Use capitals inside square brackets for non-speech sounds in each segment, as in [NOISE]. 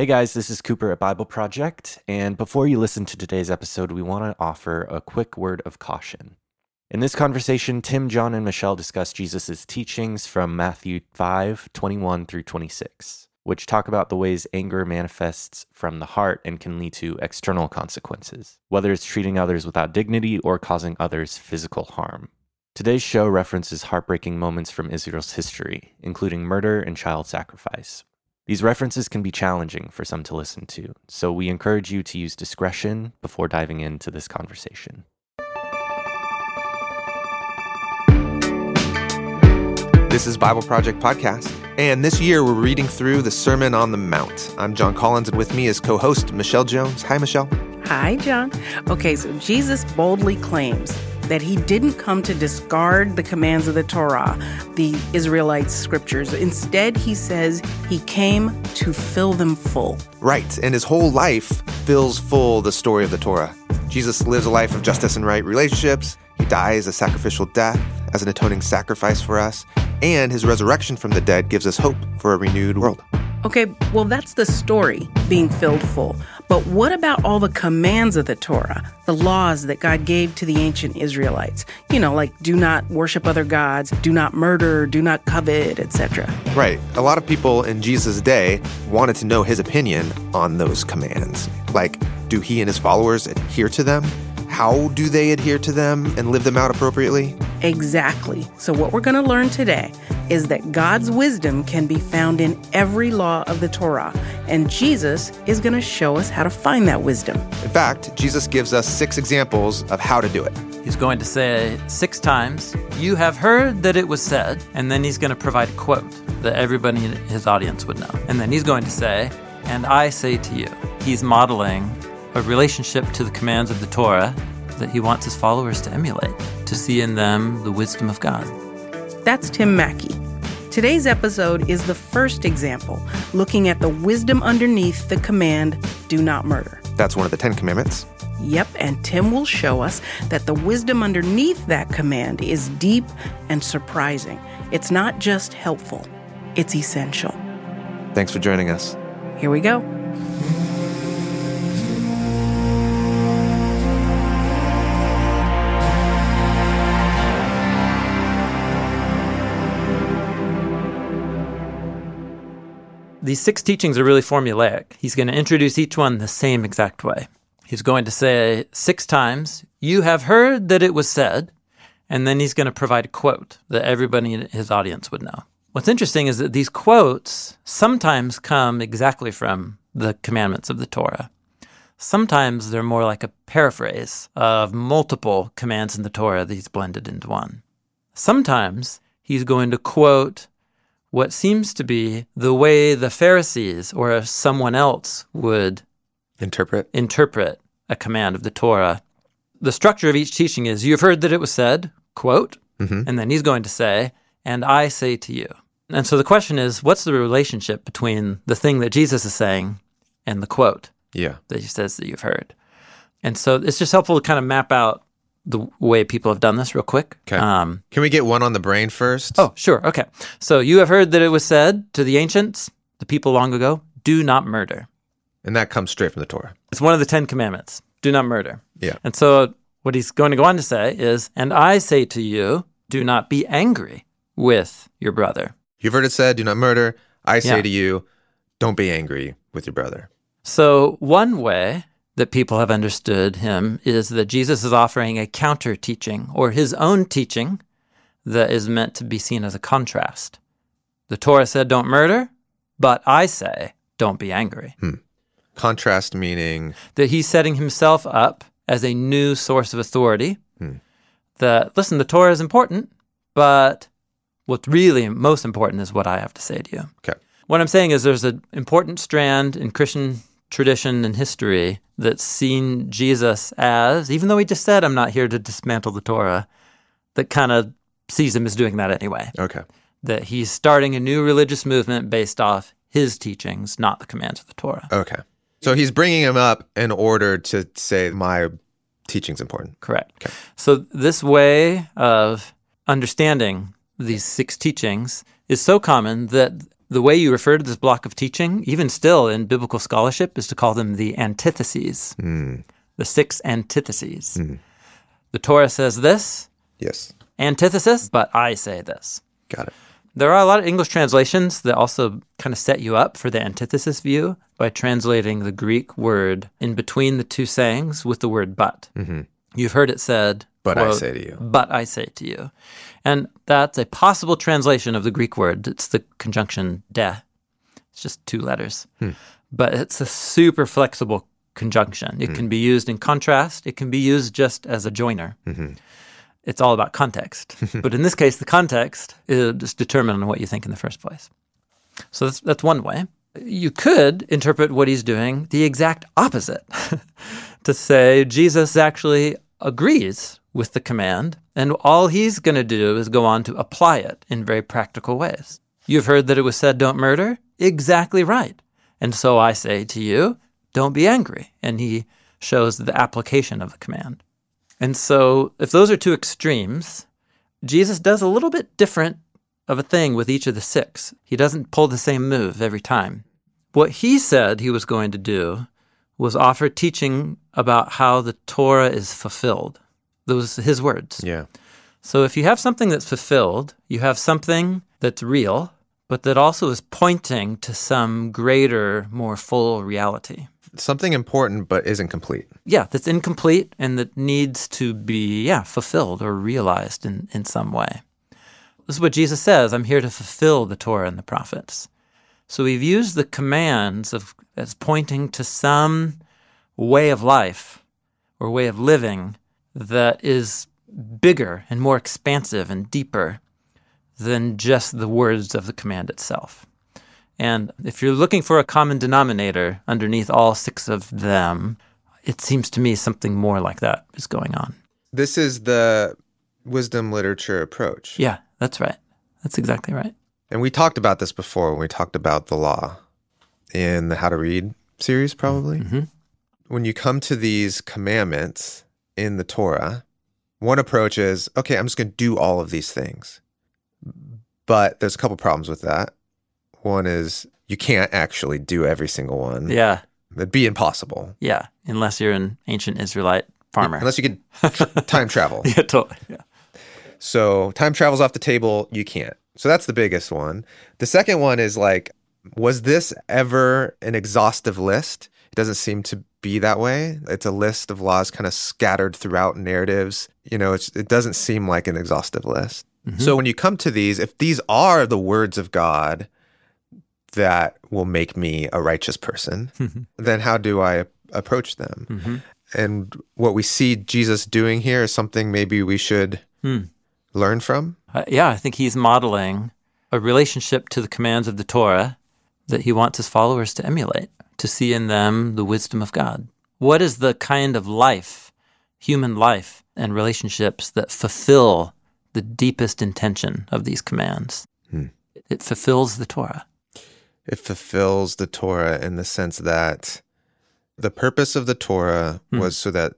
Hey guys, this is Cooper at Bible Project, and before you listen to today's episode, we want to offer a quick word of caution. In this conversation, Tim, Jon, and Michelle discuss Jesus' teachings from Matthew 5 21 through 26, which talk about the ways anger manifests from the heart and can lead to external consequences, whether it's treating others without dignity or causing others physical harm. Today's show references heartbreaking moments from Israel's history, including murder and child sacrifice. These references can be challenging for some to listen to, so we encourage you to use discretion before diving into this conversation. This is Bible Project Podcast, and this year we're reading through the Sermon on the Mount. I'm Jon Collins, and with me is co host Michelle Jones. Hi, Michelle. Hi, Jon. Okay, so Jesus boldly claims that he didn't come to discard the commands of the Torah, the Israelite scriptures. Instead, he says he came to fill them full. Right, and his whole life fills full the story of the Torah. Jesus lives a life of justice and right relationships. He dies a sacrificial death as an atoning sacrifice for us, and his resurrection from the dead gives us hope for a renewed world. Okay, well, that's the story being filled full. But what about all the commands of the Torah, the laws that God gave to the ancient Israelites? You know, like do not worship other gods, do not murder, do not covet, etc. Right. A lot of people in Jesus' day wanted to know his opinion on those commands. Like, do he and his followers adhere to them? How do they adhere to them and live them out appropriately? Exactly. So, what we're going to learn today is that God's wisdom can be found in every law of the Torah, and Jesus is going to show us how to find that wisdom. In fact, Jesus gives us six examples of how to do it. He's going to say six times, You have heard that it was said, and then he's going to provide a quote that everybody in his audience would know. And then he's going to say, And I say to you. He's modeling a relationship to the commands of the Torah that he wants his followers to emulate, to see in them the wisdom of God. That's Tim Mackie. Today's episode is the first example, looking at the wisdom underneath the command, do not murder. That's one of the Ten Commandments. Yep, and Tim will show us that the wisdom underneath that command is deep and surprising. It's not just helpful, it's essential. Thanks for joining us. Here we go. These six teachings are really formulaic. He's going to introduce each one the same exact way. He's going to say six times, You have heard that it was said, and then he's going to provide a quote that everybody in his audience would know. What's interesting is that these quotes sometimes come exactly from the commandments of the Torah. Sometimes they're more like a paraphrase of multiple commands in the Torah that he's blended into one. Sometimes he's going to quote what seems to be the way the Pharisees or someone else would Interpret. interpret a command of the Torah. The structure of each teaching is you've heard that it was said, quote, Mhm. and then he's going to say, and I say to you. And so the question is, what's the relationship between the thing that Jesus is saying and the quote Yeah. that he says that you've heard? And so it's just helpful to kind of map out the way people have done this real quick. Okay. Um, Can we get one on the brain first? Oh, sure. Okay. So you have heard that it was said to the ancients, the people long ago, do not murder. And that comes straight from the Torah. It's one of the Ten Commandments do not murder. Yeah. And so what he's going to go on to say is, and I say to you, do not be angry with your brother. You've heard it said, do not murder. I say Yeah. to you, don't be angry with your brother. So one way that people have understood him is that Jesus is offering a counter teaching or his own teaching that is meant to be seen as a contrast. The Torah said, don't murder, but I say, don't be angry. Contrast meaning, that he's setting himself up as a new source of authority. Hmm. That, listen, the Torah is important, but what's really most important is what I have to say to you. okay. What I'm saying is there's an important strand in Christian tradition and history that's seen Jesus as, even though he just said, I'm not here to dismantle the Torah, that kind of sees him as doing that anyway. Okay. That he's starting a new religious movement based off his teachings, not the commands of the Torah. Okay. So he's bringing him up in order to say my teaching's important. Correct. Okay. So this way of understanding these six teachings is so common that The way you refer to this block of teaching, even still in biblical scholarship, is to call them the antitheses, hmm. the six antitheses. Hmm. The Torah says this, Yes. antithesis, but I say this. Got it. There are a lot of English translations that also kind of set you up for the antithesis view by translating the Greek word in between the two sayings with the word but. Mm-hmm. You've heard it said, But I say to you. But I say to you. And that's a possible translation of the Greek word. It's the conjunction de. It's just two letters. Hmm. But it's a super flexible conjunction. It hmm. can be used in contrast, it can be used just as a joiner mm-hmm. it's all about context. [LAUGHS] but in this case, the context is determined on what you think in the first place. So that's, that's one way. You could interpret what he's doing the exact opposite [LAUGHS] to say Jesus actually agrees with the command, and all he's going to do is go on to apply it in very practical ways. You've heard that it was said, don't murder? Exactly right. And so I say to you, don't be angry. And he shows the application of the command. And so, if those are two extremes, Jesus does a little bit different of a thing with each of the six. He doesn't pull the same move every time. What he said he was going to do was offered teaching about how the Torah is fulfilled. Those his words. Yeah. So, if you have something that's fulfilled, you have something that's real, but that also is pointing to some greater, more full reality Something important but isn't complete. yeah, that's incomplete and that needs to be, yeah, fulfilled or realized in, in some way. This is what Jesus says I'm here to fulfill the Torah and the prophets. So we've used the commands of, as pointing to some way of life or way of living that is bigger and more expansive and deeper than just the words of the command itself. And if you're looking for a common denominator underneath all six of them, it seems to me something more like that is going on. This is the wisdom literature approach. Yeah, that's right. That's exactly right. And we talked about this before when we talked about the law in the How to Read series, probably. Mm-hmm. When you come to these commandments in the Torah, one approach is okay, I'm just going to do all of these things. But there's a couple problems with that. One is you can't actually do every single one. Yeah, It'd be impossible. yeah. Unless you're an ancient Israelite farmer. Unless you could tr- [LAUGHS] time travel. yeah, totally. Yeah. So time travel's off the table. You can't. So that's the biggest one. The second one is like, was this ever an exhaustive list? It doesn't seem to be that way. It's a list of laws kind of scattered throughout narratives. You know, it's, it doesn't seem like an exhaustive list. Mm-hmm. So when you come to these, if these are the words of God that will make me a righteous person, [LAUGHS] then how do I approach them? Mm-hmm. And what we see Jesus doing here is something maybe we should hmm. learn from. Uh, yeah, I think he's modeling a relationship to the commands of the Torah that he wants his followers to emulate, to see in them the wisdom of God. What is the kind of life, human life, and relationships that fulfill the deepest intention of these commands? It fulfills the Torah. It fulfills the Torah in the sense that the purpose of the Torah was so that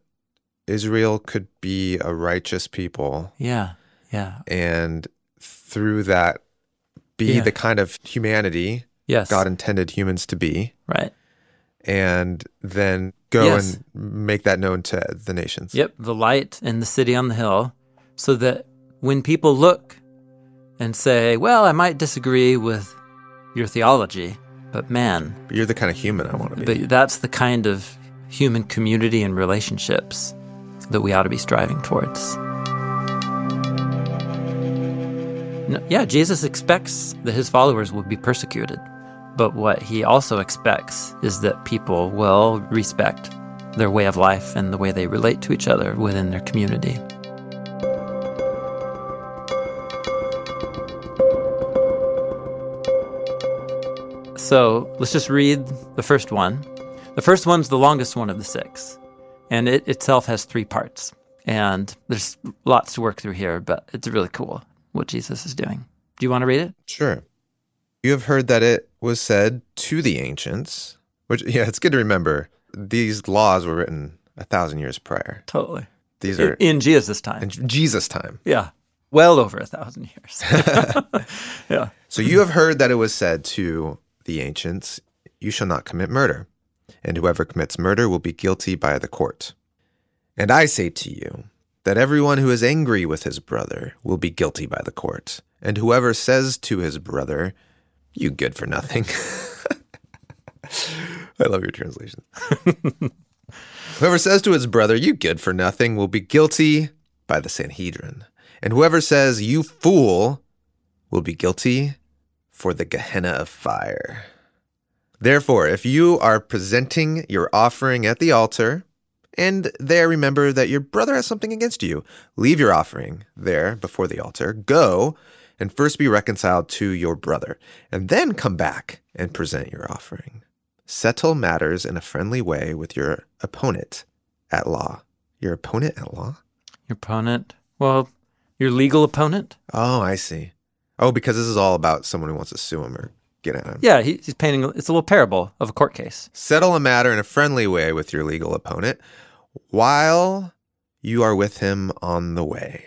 Israel could be a righteous people Yeah, yeah, and through that be Yeah. the kind of humanity yes. God intended humans to be Right. and then go Yes. and make that known to the nations. Yep, the light in the city on the hill, so that when people look and say, Well, I might disagree with your theology, but man, But you're the kind of human I want to be. but that's the kind of human community and relationships that we ought to be striving towards. Yeah, Jesus expects that his followers will be persecuted. But what he also expects is that people will respect their way of life and the way they relate to each other within their community. So let's just read the first one. The first one's the longest one of the six, and it itself has three parts. And there's lots to work through here, but it's really cool what Jesus is doing. Do you want to read it? Sure. You have heard that it was said to the ancients, which, [LAUGHS] yeah, it's good to remember. These laws were written a thousand years prior. Totally. These are In, in Jesus' time. in Jesus' time. yeah. well over a thousand years. [LAUGHS] [LAUGHS] yeah. So you have heard that it was said to the ancients, You shall not commit murder, and whoever commits murder will be guilty by the court. And I say to you that everyone who is angry with his brother will be guilty by the court, and whoever says to his brother, You good for nothing. [LAUGHS] I love your translation. [LAUGHS] whoever says to his brother, You good for nothing, will be guilty by the Sanhedrin. And whoever says, You fool, will be guilty for the Gehenna of fire. Therefore, if you are presenting your offering at the altar, and there remember that your brother has something against you, leave your offering there before the altar, go and first be reconciled to your brother, and then come back and present your offering. Settle matters in a friendly way with your opponent at law. Your opponent at law? Your opponent? Well, your legal opponent? Oh, I see. Oh, because this is all about someone who wants to sue him or get at him. Yeah, he, he's painting, it's a little parable of a court case. Settle a matter in a friendly way with your legal opponent while you are with him on the way,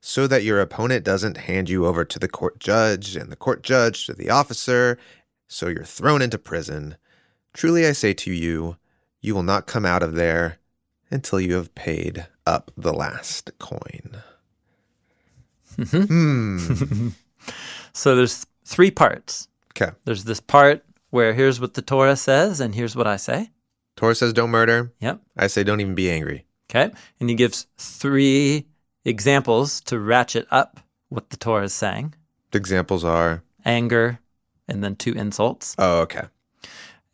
so that your opponent doesn't hand you over to the court judge and the court judge to the officer, so you're thrown into prison. Truly I say to you, you will not come out of there until you have paid up the last coin. Hmm. [LAUGHS] So there's three parts. Okay. There's this part where here's what the Torah says, and here's what I say. Torah says don't murder. Yep. I say don't even be angry. Okay. And he gives three examples to ratchet up what the Torah is saying The examples are anger, and then two insults. oh, okay.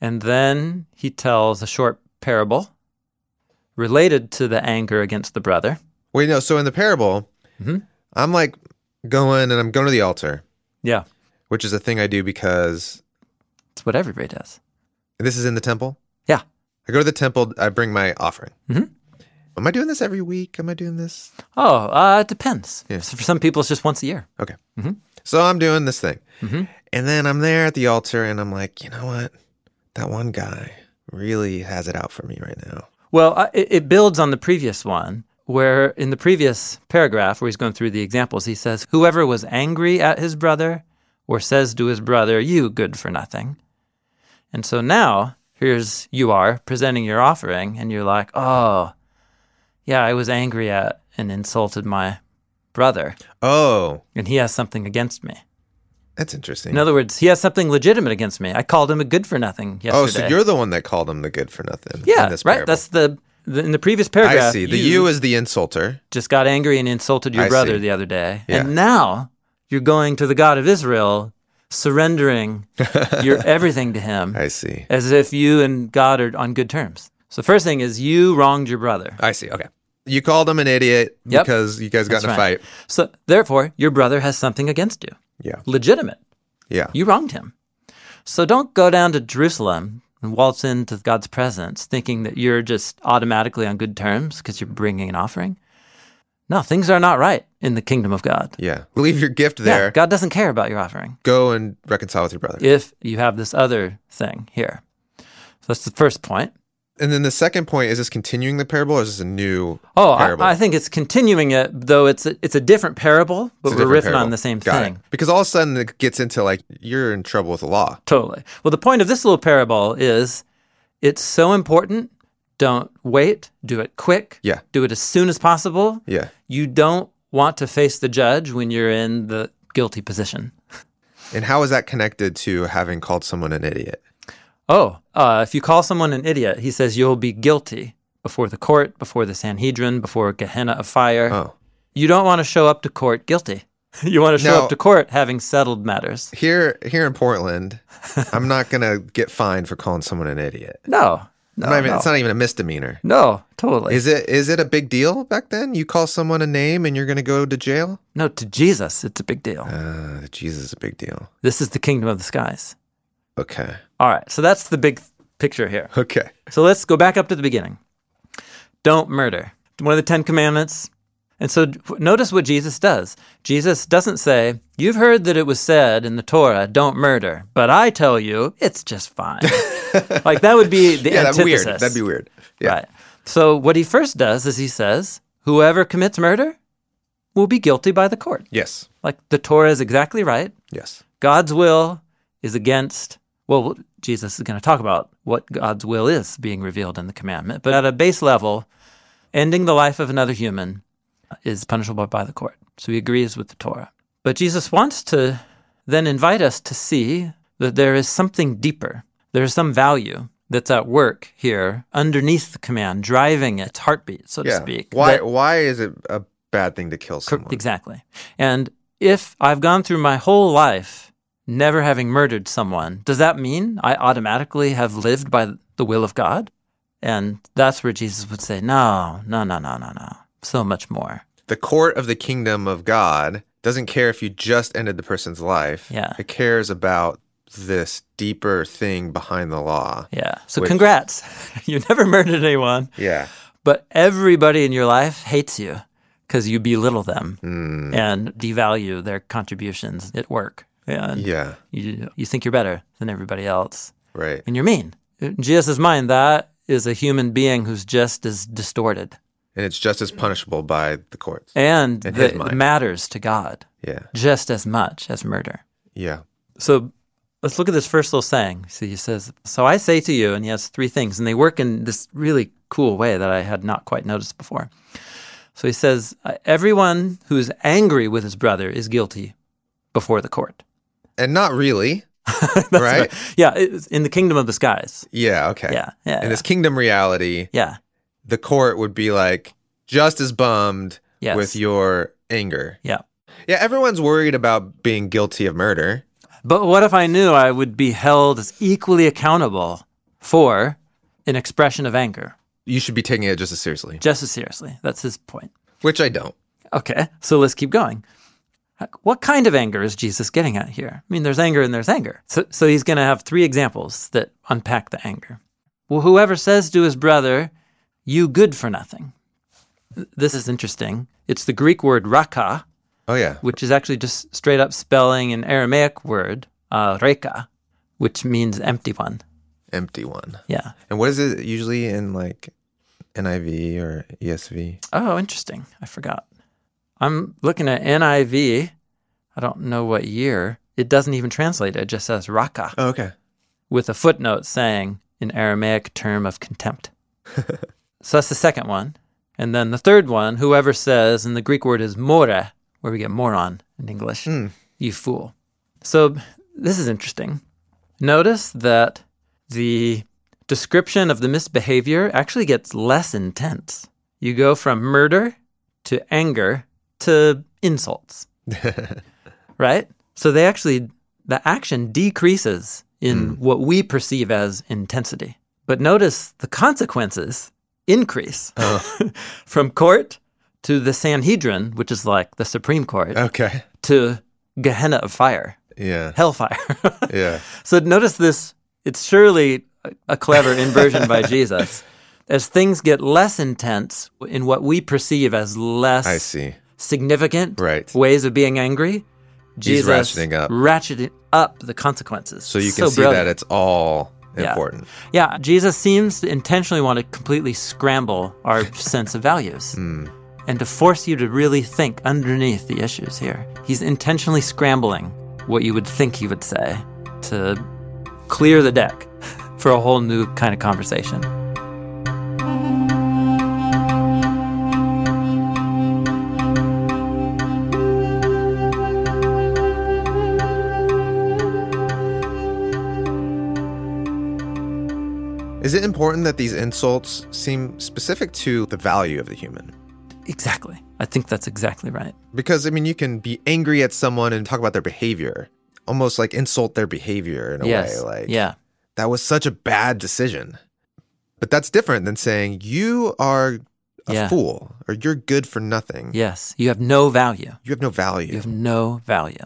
And then he tells a short parable related to the anger against the brother. Wait, no. So in the parable, Mhm. I'm like going and I'm going to the altar, Yeah. Which is a thing I do because It's what everybody does. this is in the temple. Yeah. I go to the temple. I bring my offering. Mhm. Am I doing this every week? Am I doing this? Oh, uh, it depends. Yeah. So for some people, it's just once a year. Okay. Mhm. So I'm doing this thing. Mhm. And then I'm there at the altar and I'm like, you know what? That one guy really has it out for me right now. Well, it, it builds on the previous one, where in the previous paragraph, where he's going through the examples, he says, Whoever was angry at his brother or says to his brother, You good for nothing. And so now, here's you are presenting your offering, and you're like, Oh, yeah, I was angry at and insulted my brother, Oh, and he has something against me. that's interesting. In other words, he has something legitimate against me. I called him a good for nothing yesterday. oh, so you're the one that called him the good for nothing. yeah, in this right. parable. That's the, the in the previous paragraph. I see. The you, is the insulter. just got angry and insulted your I brother see. the other day. Yeah. And now you're going to the God of Israel, surrendering [LAUGHS] your everything to him I see. as if you and God are on good terms. So, first thing is you wronged your brother. I see. Okay. You called him an idiot Yep. because you guys got That's in a right. fight. So, therefore, your brother has something against you. Yeah. Legitimate. Yeah. You wronged him. So, don't go down to Jerusalem and waltz into God's presence thinking that you're just automatically on good terms because you're bringing an offering. No, things are not right in the kingdom of God. Yeah. Leave your gift Yeah, there. God doesn't care about your offering. Go and reconcile with your brother. if you have this other thing here. So that's the first point. And then the second point is this continuing the parable or is this a new Oh, parable? I, I think it's continuing it, though it's a, it's a different parable, but we're riffing different on the same Got it. thing. Because all of a sudden it gets into like you're in trouble with the law. Totally. Well, the point of this little parable is it's so important. Don't wait. Do it quick. Yeah. Do it as soon as possible. Yeah. You don't want to face the judge when you're in the guilty position. And how is that connected to having called someone an idiot? Oh, uh, if you call someone an idiot, he says you'll be guilty before the court, before the Sanhedrin, before Gehenna of fire. Oh. You don't want to show up to court guilty. [LAUGHS] you want to show Now- up to court having settled matters. Here here in Portland, [LAUGHS] I'm not gonna get fined for calling someone an idiot. No, no, I'm not even, no. It's not even a misdemeanor. no, totally. Is it is it a big deal back then? You call someone a name and you're gonna go to jail? no, to Jesus, it's a big deal. Uh, Jesus is a big deal. this is the kingdom of the skies. Okay. All right, so that's the big picture here. Okay. So let's go back up to the beginning. Don't murder. One of the Ten Commandments. And so notice what Jesus does. Jesus doesn't say, You've heard that it was said in the Torah, don't murder, but I tell you, it's just fine. [LAUGHS] like that would be the Yeah, that'd be weird. That'd be weird. Yeah. Right. So what he first does is he says, Whoever commits murder will be guilty by the court. Yes. Like the Torah is exactly right. Yes. God's will is against, well, Jesus is going to talk about what God's will is being revealed in the commandment. But at a base level, ending the life of another human is punishable by the court. So he agrees with the Torah. But Jesus wants to then invite us to see that there is something deeper. There is some value that's at work here underneath the command, driving its heartbeat, so to speak. Why that- why is it a bad thing to kill someone? Exactly. And if I've gone through my whole life never having murdered someone, does that mean I automatically have lived by the will of God? And that's where Jesus would say, no, no, no, no, no, no. So much more. The court of the kingdom of God doesn't care if you just ended the person's life. Yeah. It cares about this deeper thing behind the law. Yeah. So Which- congrats. [LAUGHS] you never murdered anyone, Yeah. but everybody in your life hates you because you belittle them Mm, and devalue their contributions at work. And yeah. you, you think you're better than everybody else. Right. and you're mean. In Jesus' mind, that is a human being who's just as distorted And it's just as punishable by the courts. and In his that mind. matters to God Yeah. just as much as murder. Yeah. So let's look at this first little saying. See, he says, So I say to you, and he has three things, and they work in this really cool way that I had not quite noticed before. So he says, uh, Everyone who is angry with his brother is guilty before the court. And not really. [LAUGHS] That's Right? Yeah, in the kingdom of the skies. Yeah. Okay. Yeah, yeah. In yeah. this kingdom reality, yeah. The court would be like just as bummed Yes. with your anger. Yeah. Yeah. Everyone's worried about being guilty of murder. But what if I knew I would be held as equally accountable for an expression of anger? You should be taking it just as seriously, Just as seriously. That's his point. which I don't. Okay, so let's keep going. What kind of anger is Jesus getting at here? I mean, there's anger and there's anger. So, so he's going to have three examples that unpack the anger. Well, whoever says to his brother, you good for nothing. This is interesting. It's the Greek word raka, Oh, yeah. which is actually just straight up spelling an Aramaic word, uh, reka, which means empty one. Empty one. Yeah. And what is it usually in like NIV or ESV? Oh, interesting. I forgot. I'm looking at NIV. I don't know what year. It doesn't even translate. It just says raka Oh, okay. with a footnote saying an Aramaic term of contempt. [LAUGHS] so that's the second one. And then the third one, whoever says, and the Greek word is more, where we get moron in English, Hmm. you fool. So this is interesting. Notice that the description of the misbehavior actually gets less intense. You go from murder to anger to insults, [LAUGHS] right? So they actually, the action decreases in what we perceive as intensity. But notice the consequences increase [LAUGHS] from court to the Sanhedrin, which is like the Supreme Court, Okay. to Gehenna of fire, Yeah. hellfire. [LAUGHS] Yeah. So notice this. It's surely a- clever inversion by [LAUGHS] Jesus. As things get less intense in what we perceive as less I see. significant Right. ways of being angry, He's Jesus ratcheting up. ratcheting up the consequences. So you can see brilliant. that it's all Yeah. important. Yeah, Jesus seems to intentionally want to completely scramble our [LAUGHS] sense of values Hmm. and to force you to really think underneath the issues here. He's intentionally scrambling what you would think he would say to clear the deck [LAUGHS] for a whole new kind of conversation. Is it important that these insults seem specific to the value of the human? Exactly. I think that's exactly right. Because, I mean, you can be angry at someone and talk about their behavior, almost like insult their behavior in a yes. way. Like, yeah. that was such a bad decision. But that's different than saying you are a Yeah. fool or you're good for nothing. Yes. You have no value. You have no value. You have no value.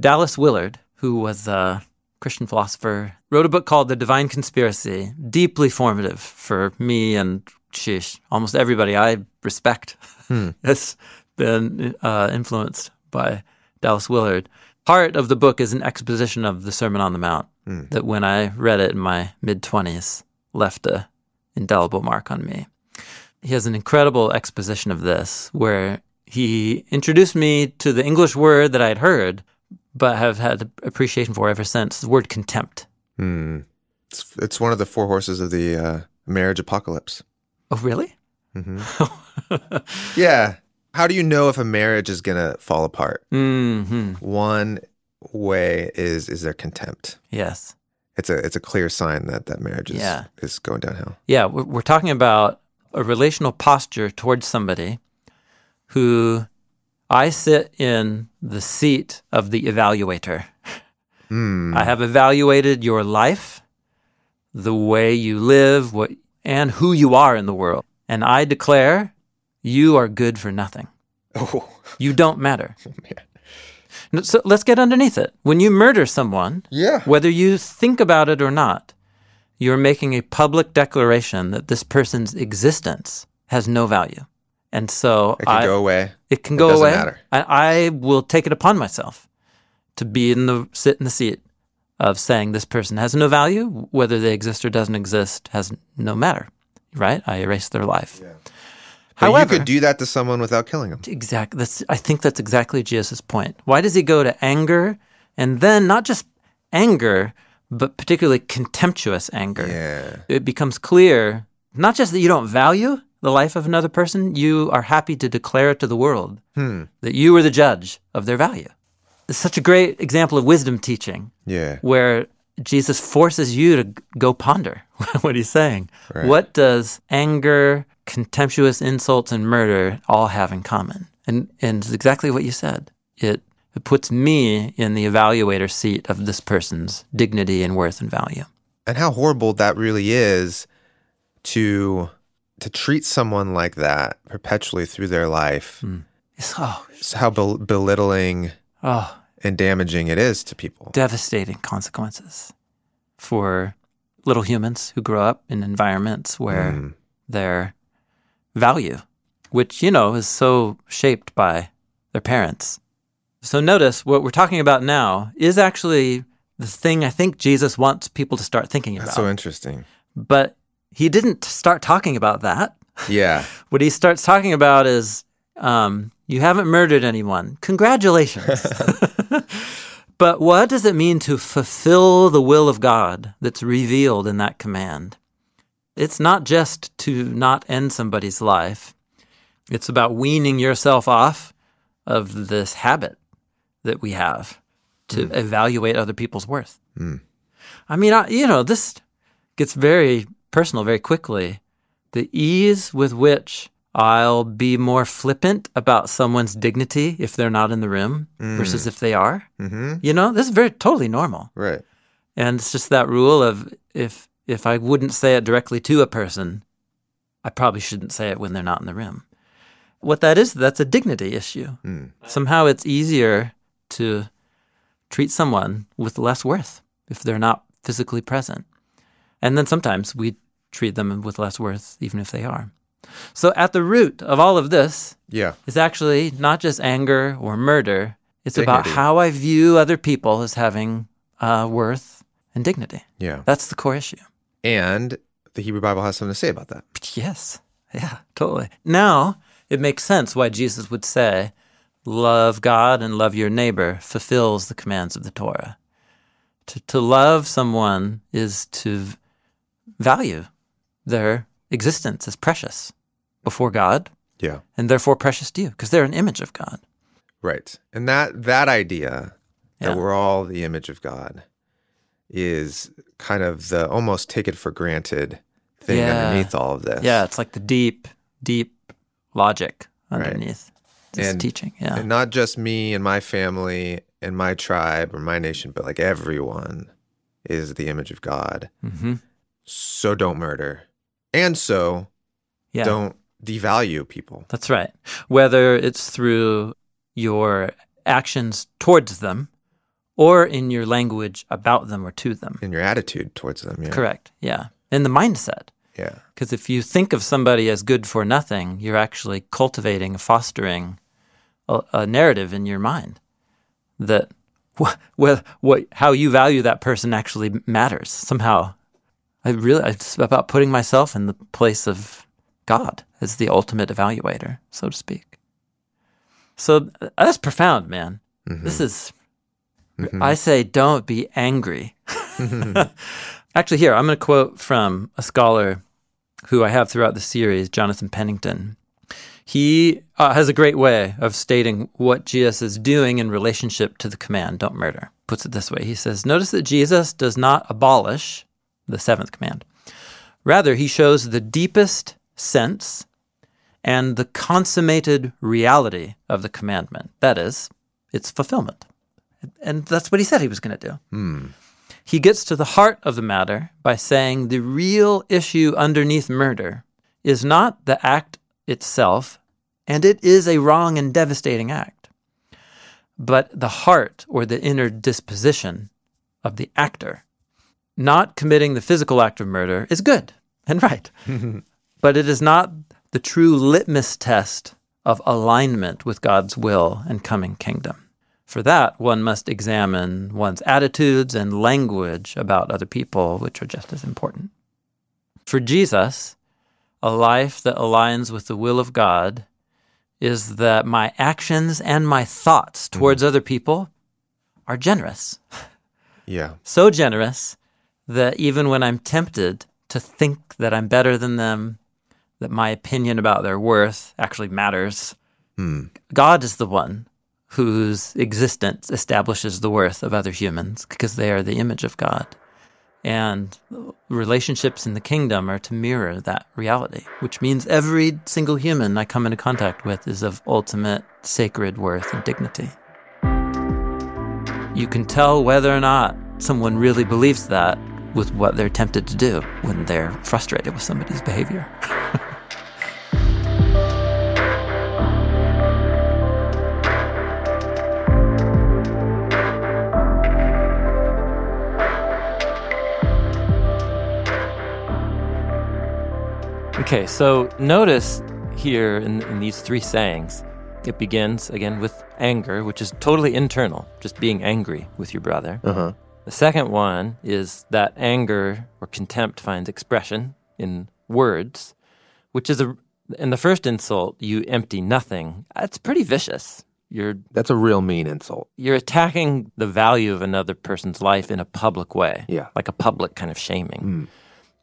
Dallas Willard, who was a Christian philosopher, wrote a book called The Divine Conspiracy, deeply formative for me and sheesh, almost everybody I respect [LAUGHS] has been uh, influenced by Dallas Willard. Part of the book is an exposition of the Sermon on the Mount that when I read it in my mid 20s left a indelible mark on me. He has an incredible exposition of this where he introduced me to the English word that I'd heard, but have had appreciation for ever since the word contempt. Hmm. It's, it's one of the four horses of the uh, marriage apocalypse. Oh, really? [LAUGHS] Yeah. How do you know if a marriage is going to fall apart? hmm One way is is there contempt. Yes. It's a it's a clear sign that that marriage is Yeah. is going downhill. Yeah, we're, we're talking about a relational posture towards somebody who I sit in the seat of the evaluator. Hmm. I have evaluated your life, the way you live, what and who you are in the world. And I declare you are good for nothing. Oh, You don't matter. [LAUGHS] Oh, man. So let's get underneath it. When you murder someone, Yeah. whether you think about it or not, you're making a public declaration that this person's existence has no value. And so It can I, go away. it can It go doesn't away. matter. I, I will take it upon myself to be in the sit in the seat of saying this person has no value, whether they exist or doesn't exist has no matter. Right? I erase their life. But However, you could do that to someone without killing them. Exactly. That's. I think that's exactly Jesus' point. Why does he go to anger, and then not just anger, but particularly contemptuous anger? Yeah. It becomes clear not just that you don't value the life of another person, you are happy to declare it to the world hmm. that you are the judge of their value. It's such a great example of wisdom teaching Yeah. where Jesus forces you to go ponder [LAUGHS] what he's saying. What does anger, contemptuous insults, and murder all have in common? And and it's exactly what you said. It it puts me in the evaluator seat of this person's dignity and worth and value. And how horrible that really is to to treat someone like that perpetually through their life. Hmm. It's oh Just how bel- belittling oh and damaging it is to people. devastating consequences for little humans who grow up in environments where hmm. their value, which, you know, is so shaped by their parents. So notice what we're talking about now is actually the thing I think Jesus wants people to start thinking about. That's so interesting. but he didn't start talking about that. Yeah. [LAUGHS] What he starts talking about is um, you haven't murdered anyone. Congratulations. [LAUGHS] but what does it mean to fulfill the will of God that's revealed in that command? It's not just to not end somebody's life, it's about weaning yourself off of this habit that we have to evaluate other people's worth. I mean, I, you know, this gets very personal very quickly. The ease with which I'll be more flippant about someone's dignity if they're not in the room versus if they are. Mm-hmm. You know, this is very totally normal. Right. And it's just that rule of if if I wouldn't say it directly to a person, I probably shouldn't say it when they're not in the room. What that is, that's a dignity issue. Somehow it's easier to treat someone with less worth if they're not physically present. And then sometimes we treat them with less worth even if they are. So at the root of all of this Yeah. is actually not just anger or murder. It's about how I view other people as having uh, worth and dignity. Yeah. That's the core issue. And the Hebrew Bible has something to say about that. Yes. Yeah, totally. Now it makes sense why Jesus would say, love God and love your neighbor fulfills the commands of the Torah. To, to love someone is to value their existence as precious before God Yeah. and therefore precious to you because they're an image of God. Right. And that that idea Yeah. that we're all the image of God is kind of the almost take it for granted thing Yeah. underneath all of this. Yeah, it's like the deep, deep logic Right. underneath this And- teaching. Yeah. And not just me and my family and my tribe or my nation, but like everyone is the image of God. hmm So don't murder. And so Yeah. don't devalue people. That's right. Whether it's through your actions towards them or in your language about them or to them. in your attitude towards them. Yeah. Correct. Yeah. In the mindset. Yeah. Because if you think of somebody as good for nothing, you're actually cultivating, fostering a, a narrative in your mind that what, what, what, how you value that person actually matters somehow. I really, it's about putting myself in the place of God as the ultimate evaluator, so to speak. So uh, that's profound, man. This is, I say, don't be angry. [LAUGHS] Actually, here, I'm going to quote from a scholar who I have throughout the series, Jonathan Pennington. He uh, has a great way of stating what Jesus is doing in relationship to the command, don't murder. Puts it this way He says, Notice that Jesus does not abolish the seventh command. Rather, he shows the deepest sense and the consummated reality of the commandment. That is, its fulfillment. And that's what he said he was going to do. Hmm. He gets to the heart of the matter by saying the real issue underneath murder is not the act itself, and it is a wrong and devastating act, but the heart or the inner disposition of the actor. Not committing the physical act of murder is good and right, [LAUGHS] but it is not the true litmus test of alignment with God's will and coming kingdom. For that, one must examine one's attitudes and language about other people, which are just as important. For Jesus, a life that aligns with the will of God is that my actions and my thoughts mm-hmm. towards other people are generous. Yeah. So generous that even when I'm tempted to think that I'm better than them, that my opinion about their worth actually matters, hmm. God is the one whose existence establishes the worth of other humans because they are the image of God. And relationships in the kingdom are to mirror that reality, which means every single human I come into contact with is of ultimate sacred worth and dignity. You can tell whether or not someone really believes that with what they're tempted to do when they're frustrated with somebody's behavior. Okay, so notice here in, in these three sayings, it begins again with anger, which is totally internal, just being angry with your brother. Uh-huh. The second one is that anger or contempt finds expression in words, which is a in the first insult, you empty nothing. That's pretty vicious. You're That's a real mean insult. you're attacking the value of another person's life in a public way. Yeah. Like a public kind of shaming. Hmm.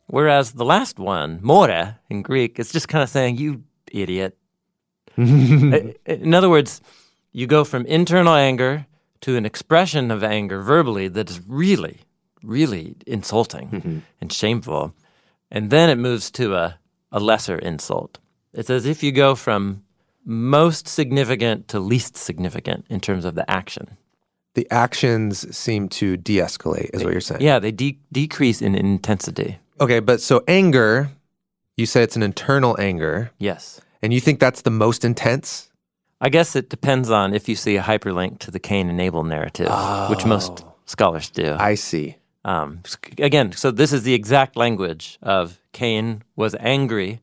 Whereas the last one, more in Greek, is just kind of saying, you idiot. [LAUGHS] In other words, you go from internal anger to an expression of anger verbally that is really, really insulting [LAUGHS] mm-hmm. and shameful. And then it moves to a, a lesser insult. It's as if you go from most significant to least significant in terms of the action. The actions seem to de-escalate, is what you're saying. Yeah, they de- decrease in intensity. Okay, but so anger, you said it's an internal anger, Yes. and you think that's the most intense? I guess it depends on if you see a hyperlink to the Cain and Abel narrative, which most scholars do. I see. Um, again, so this is the exact language of Cain was angry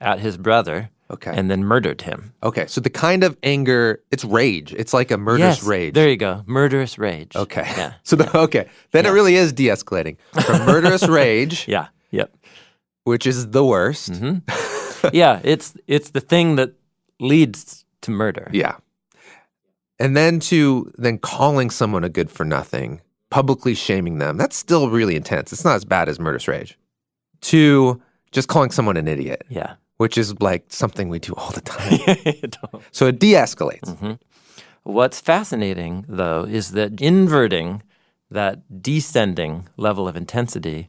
at his brother Okay. and then murdered him. Okay, so the kind of anger, it's rage. It's like a murderous yes, rage. There you go. Murderous rage. Okay. Yeah. [LAUGHS] So the, okay, then it really is de-escalating from murderous [LAUGHS] rage, Yeah. Yep. which is the worst. Mm-hmm. [LAUGHS] yeah. It's it's the thing that leads to murder. Yeah. And then to then calling someone a good for nothing, publicly shaming them. That's still really intense. It's not as bad as murderous rage. To just calling someone an idiot, Yeah. which is like something we do all the time. [LAUGHS] So it de-escalates. Mm-hmm. What's fascinating, though, is that inverting that descending level of intensity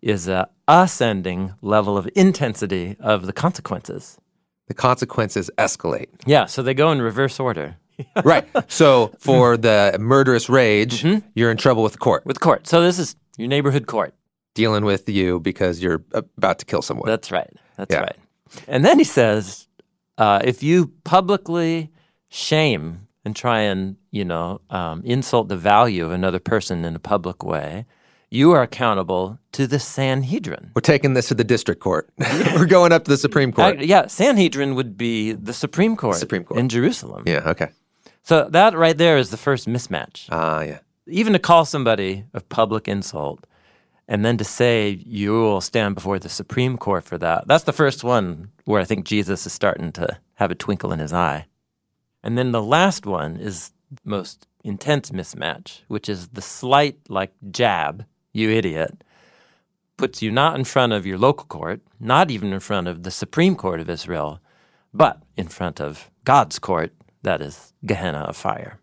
is a ascending level of intensity of the consequences. The consequences escalate. Yeah, so they go in reverse order [LAUGHS] right. So for [LAUGHS] the murderous rage, Mm-hmm. you're in trouble with the court, with court. So this is your neighborhood court. dealing with you because you're about to kill someone. That's right. That's Yeah. right. And then he says, uh, if you publicly shame and try and you know um, insult the value of another person in a public way, you are accountable to the Sanhedrin. We're taking this to the district court. [LAUGHS] We're going up to the Supreme Court. Uh, yeah, Sanhedrin would be the Supreme Court, Supreme Court. in Jerusalem. yeah, okay. So that right there is the first mismatch. Ah, yeah. Even to call somebody a public insult and then to say you will stand before the Supreme Court for that. That's the first one where I think Jesus is starting to have a twinkle in his eye. And then the last one is most intense mismatch, which is the slight like jab, you idiot, puts you not in front of your local court, not even in front of the Supreme Court of Israel, but in front of God's court, that is Gehenna of fire.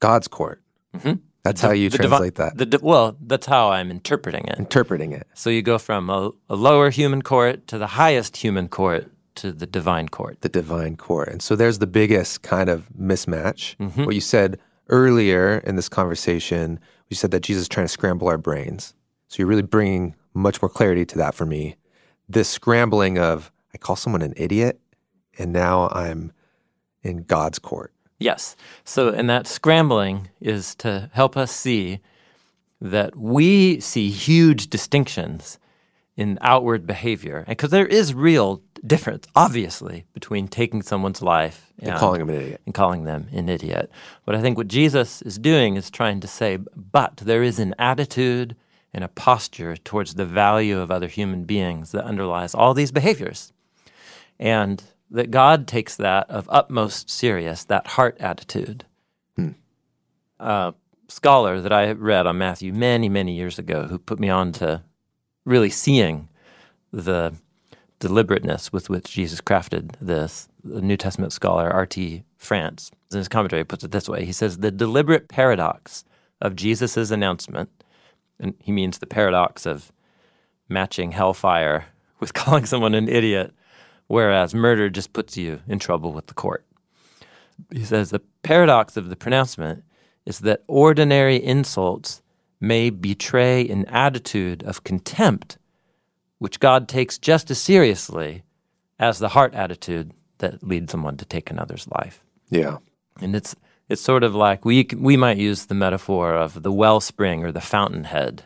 God's court. Mhm. That's how you The divi- translate that. The well, that's how I'm interpreting it. Interpreting it. So you go from a, a lower human court to the highest human court to the divine court. the divine court. And so there's the biggest kind of mismatch. Mm-hmm. What you said earlier in this conversation, you said that Jesus is trying to scramble our brains. So you're really bringing much more clarity to that for me. This scrambling of, I call someone an idiot, and now I'm in God's court. Yes. So, and that scrambling is to help us see that we see huge distinctions in outward behavior. And because there is real difference, obviously, between taking someone's life And calling him an idiot. and calling them an idiot. But I think what Jesus is doing is trying to say, but there is an attitude and a posture towards the value of other human beings that underlies all these behaviors. And that God takes that of utmost serious, that heart attitude. Hmm. A scholar that I read on Matthew many, many years ago who put me on to really seeing the deliberateness with which Jesus crafted this, the New Testament scholar R.T. France, in his commentary, puts it this way. He says, The deliberate paradox of Jesus' announcement, and he means the paradox of matching hellfire [LAUGHS] with calling someone an idiot, whereas murder just puts you in trouble with the court. He says, The paradox of the pronouncement is that ordinary insults may betray an attitude of contempt which God takes just as seriously as the heart attitude that leads someone to take another's life. Yeah. And it's it's sort of like we we might use the metaphor of the wellspring or the fountainhead.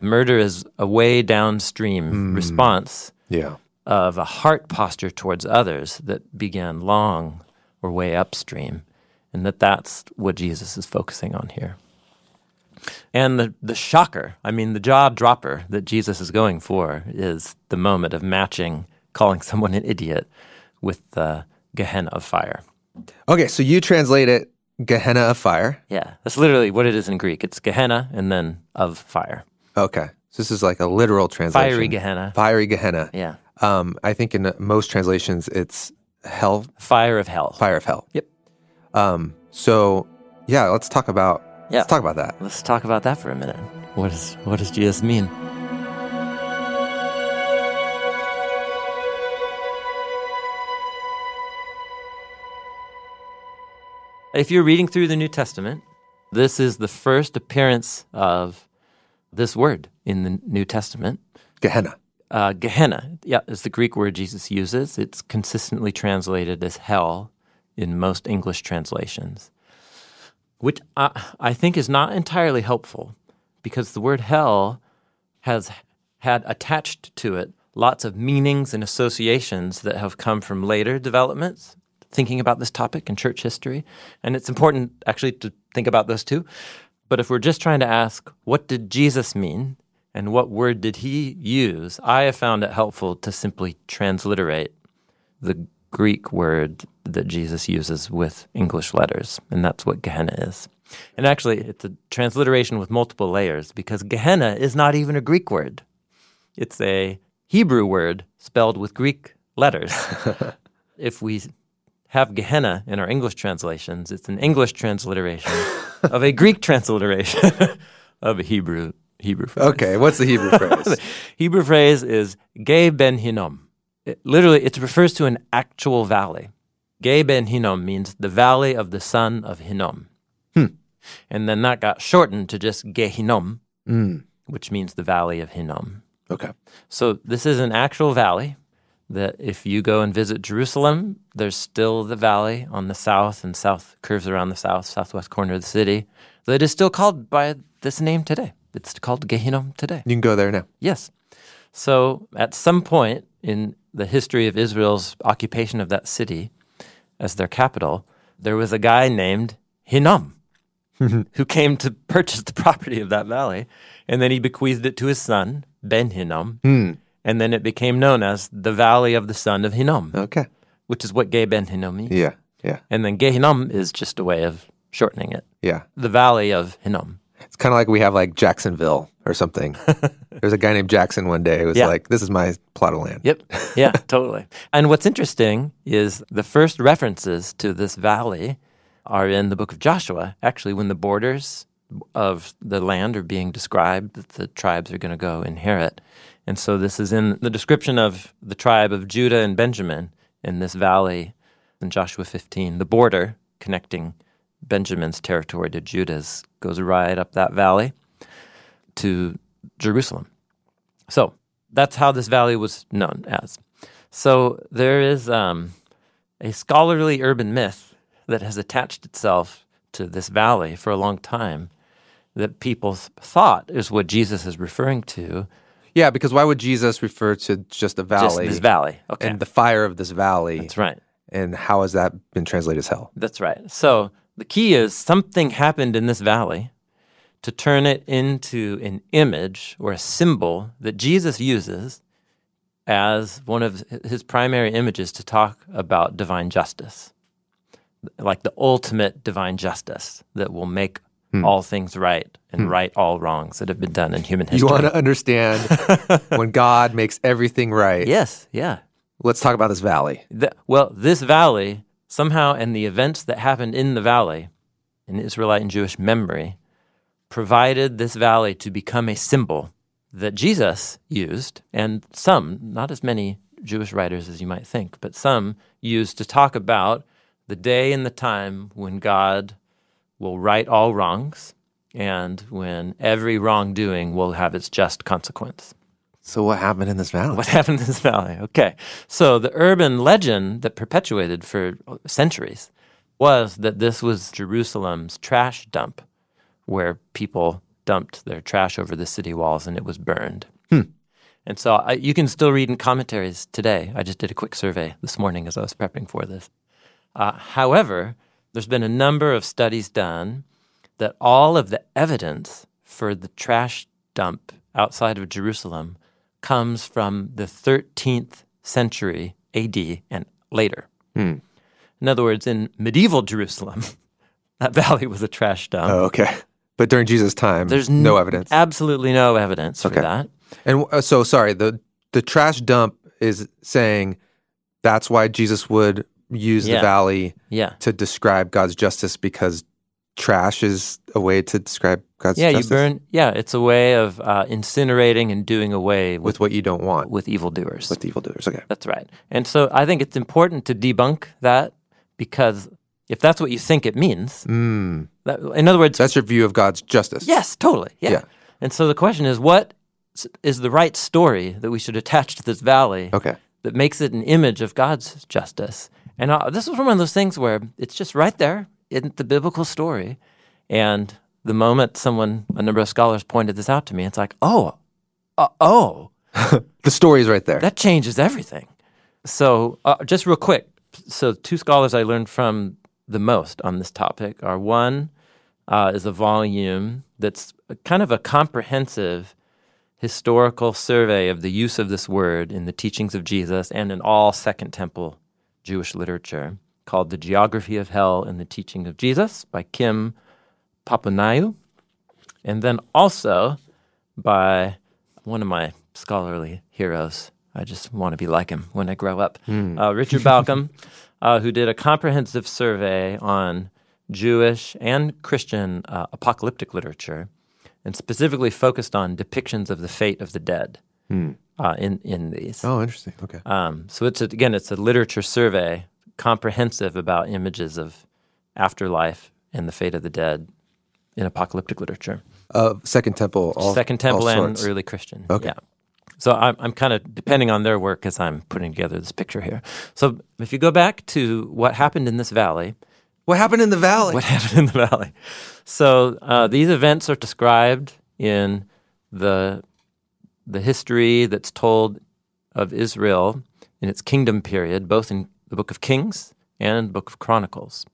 Murder is a way downstream hmm. response Yeah. of a heart posture towards others that began long or way upstream, and that that's what Jesus is focusing on here. And the, the shocker, I mean, the jaw dropper that Jesus is going for is the moment of matching calling [LAUGHS] someone an idiot with the Gehenna of fire. Okay, so you translate it Gehenna of fire. Yeah, that's literally what it is in Greek. It's Gehenna and then of fire. Okay. So this is like a literal translation. Fiery Gehenna. Fiery Gehenna. Yeah. Um, I think in most translations it's hell, Fire of hell. fire of hell. Yep. Um, so yeah, let's talk about Yeah. let's talk about that. Let's talk about that for a minute. What, is, what does Jesus mean? If you're reading through the New Testament, this is the first appearance of this word in the New Testament. Gehenna. Uh, Gehenna, yeah, is the Greek word Jesus uses. It's consistently translated as hell in most English translations, which I, I think is not entirely helpful because the word hell has had attached to it lots of meanings and associations that have come from later developments thinking about this topic in church history. And it's important actually to think about those too. But if we're just trying to ask, what did Jesus mean? And what word did he use? I have found it helpful to simply transliterate the Greek word that Jesus uses with English letters, and that's what Gehenna is. And actually, it's a transliteration with multiple layers because Gehenna is not even a Greek word. It's a Hebrew word spelled with Greek letters. [LAUGHS] if we have Gehenna in our English translations, it's an English transliteration [LAUGHS] of a Greek transliteration [LAUGHS] of a Hebrew Hebrew phrase. Okay, what's the Hebrew phrase? Hebrew phrase is Ge Ben Hinnom. It, literally, it refers to an actual valley. Ge Ben Hinnom means the valley of the son of Hinnom. Hmm. And then that got shortened to just Ge Gehinnom, hmm. which means the valley of Hinnom. Okay. So this is an actual valley that if you go and visit Jerusalem, there's still the valley on the south and south curves around the south, southwest corner of the city that is still called by this name today. It's called Ge Gehinnom today. You can go there now. Yes. So at some point in the history of Israel's occupation of that city as their capital, there was a guy named Hinnom [LAUGHS] who came to purchase the property of that valley. And then he bequeathed it to his son, Ben Hinnom. Hmm. And then it became known as the Valley of the Son of Hinnom, Okay. which is what Ge Ben Hinnom means. Yeah. Yeah. And then Gehinnom is just a way of shortening it. Yeah. The valley of Hinnom. It's kind of like we have like Jacksonville or something. [LAUGHS] There's a guy named Jackson one day who was Yeah. like, this is my plot of land. Yep. [LAUGHS] Yeah, totally. And what's interesting is the first references to this valley are in the book of Joshua, actually, when the borders of the land are being described that the tribes are going to go inherit. And so this is in the description of the tribe of Judah and Benjamin in this valley in Joshua 15. The border connecting Benjamin's territory to Judah's goes right up that valley to Jerusalem. So that's how this valley was known as. So there is um, a scholarly urban myth that has attached itself to this valley for a long time that people thought is what Jesus is referring to. Yeah, because why would Jesus refer to just a Just valley this valley. Okay. and the fire of this valley? That's right. And how has that been translated as hell? That's right. So the key is something happened in this valley to turn it into an image or a symbol that Jesus uses as one of his primary images to talk about divine justice, like the ultimate divine justice that will make hmm. all things right and hmm. right all wrongs that have been done in human history. You want to understand [LAUGHS] when God makes everything right. Yes, yeah. Let's talk about this valley. The, well, this valley, somehow, and the events that happened in the valley, in Israelite and Jewish memory, provided this valley to become a symbol that Jesus used, and some, not as many Jewish writers as you might think, but some used to talk about the day and the time when God will right all wrongs and when every wrongdoing will have its just consequence. So what happened in this valley? What [LAUGHS] happened in this valley? Okay. So the urban legend that perpetuated for centuries was that this was Jerusalem's trash dump where people dumped their trash over the city walls and it was burned. And so I, you can still read in commentaries today. I just did a quick survey this morning as I was prepping for this. Uh, however, there's been a number of studies done that all of the evidence for the trash dump outside of Jerusalem comes from the 13th century AD and later. In other words, in medieval Jerusalem, [LAUGHS] that valley was a trash dump. Oh, okay. But during Jesus' time, There's there's no evidence. Absolutely no evidence for that. And uh, so, sorry, the the trash dump is saying that's why Jesus would use Yeah. the valley Yeah. to describe God's justice because trash is a way to describe God's Yeah, justice you burn. Yeah, it's a way of uh, incinerating and doing away with, with what you don't want with evildoers. with evildoers. Okay. That's right. And so I think it's important to debunk that because if that's what you think it means, Mm, that, in other words, that's your view of God's justice. yes, totally. Yeah. Yeah. And so the question is, what is the right story that we should attach to this valley Okay. that makes it an image of God's justice? And uh, this is one of those things where it's just right there in the biblical story. And the moment someone, a number of scholars pointed this out to me, it's like, oh, uh, oh, [LAUGHS] The story is right there. that changes everything. So, uh, just real quick. So, two scholars I learned from the most on this topic are one uh, is a volume that's kind of a comprehensive historical survey of the use of this word in the teachings of Jesus and in all Second Temple Jewish literature called The Geography of Hell and the Teaching of Jesus by Kim Papaioannou. And then also by one of my scholarly heroes. I just want to be like him when I grow up. Uh, Richard Bauckham, [LAUGHS] uh, who did a comprehensive survey on Jewish and Christian uh, apocalyptic literature, and specifically focused on depictions of the fate of the dead uh, in in these. oh, interesting. Okay. Um, so it's a, again, it's a literature survey, comprehensive about images of afterlife and the fate of the dead in apocalyptic literature. Uh, Second Temple. All, Second Temple and early Christian. Okay. Yeah. So I'm, I'm kind of depending on their work as I'm putting together this picture here. So if you go back to what happened in this valley, What happened in the valley? what [LAUGHS] happened in the valley? So uh, these events are described in the the history that's told of Israel in its kingdom period, both in the Book of Kings and Book of Chronicles.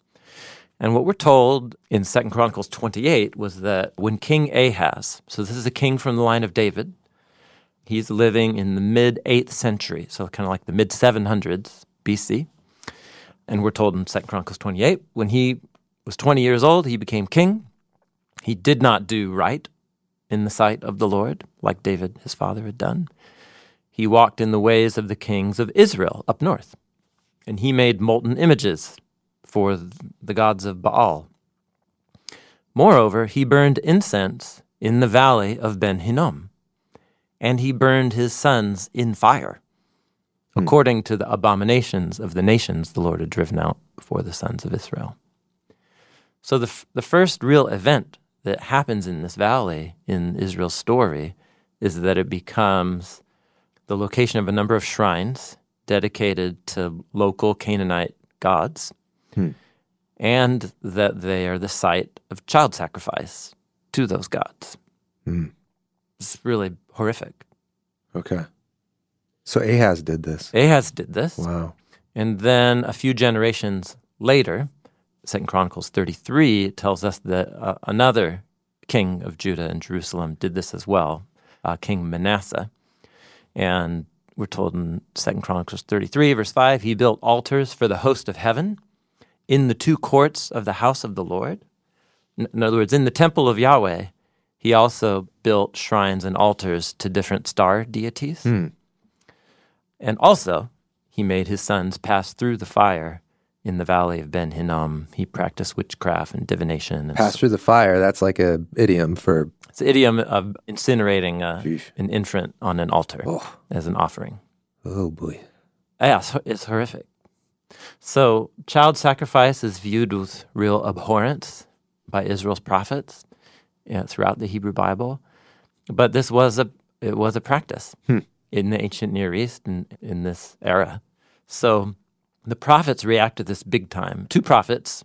And what we're told in Second Chronicles 28 was that when King Ahaz, so this is a king from the line of David, he's living in the mid 8th century, so kind of like the mid 700s BC. And we're told in 2 Chronicles 28, when he was 20 years old, he became king. He did not do right in the sight of the Lord, like David, his father, had done. He walked in the ways of the kings of Israel up north, and he made molten images for the gods of Baal. Moreover, he burned incense in the valley of Ben Hinnom, and he burned his sons in fire, hmm. according to the abominations of the nations the Lord had driven out before the sons of Israel. So, the, f- the first real event that happens in this valley in Israel's story is that it becomes the location of a number of shrines dedicated to local Canaanite gods, and that they are the site of child sacrifice to those gods. It's really horrific. Okay. So Ahaz did this. Ahaz did this. Wow. And then a few generations later, Second Chronicles 33 tells us that uh, another king of Judah and Jerusalem did this as well, uh, King Manasseh. And we're told in Second Chronicles 33, verse 5, he built altars for the host of heaven in the two courts of the house of the Lord. In in other words, in the temple of Yahweh, he also built shrines and altars to different star deities. Hmm. And also, he made his sons pass through the fire in the valley of Ben Hinnom. He practiced witchcraft and divination. And Pass through the fire. That's like a idiom for It's an idiom of incinerating uh, an infant on an altar Oh. as an offering. oh boy. Yeah, it's, it's horrific. So, child sacrifice is viewed with real abhorrence by Israel's prophets yeah, throughout the Hebrew Bible. But this was a it was a practice in the ancient Near East and in this era. So, the prophets react to this big time. Two prophets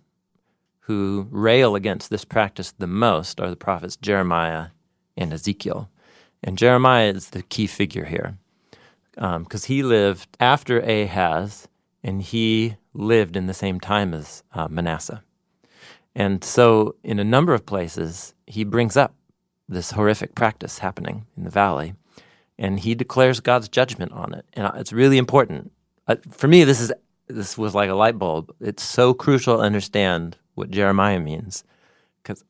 who rail against this practice the most are the prophets Jeremiah and Ezekiel. And Jeremiah is the key figure here because he lived after Ahaz and he lived in the same time as uh, Manasseh. And so, in a number of places, he brings up this horrific practice happening in the valley and he declares God's judgment on it. And it's really important. Uh, for me, this is this was like a light bulb. It's so crucial to understand what Jeremiah means because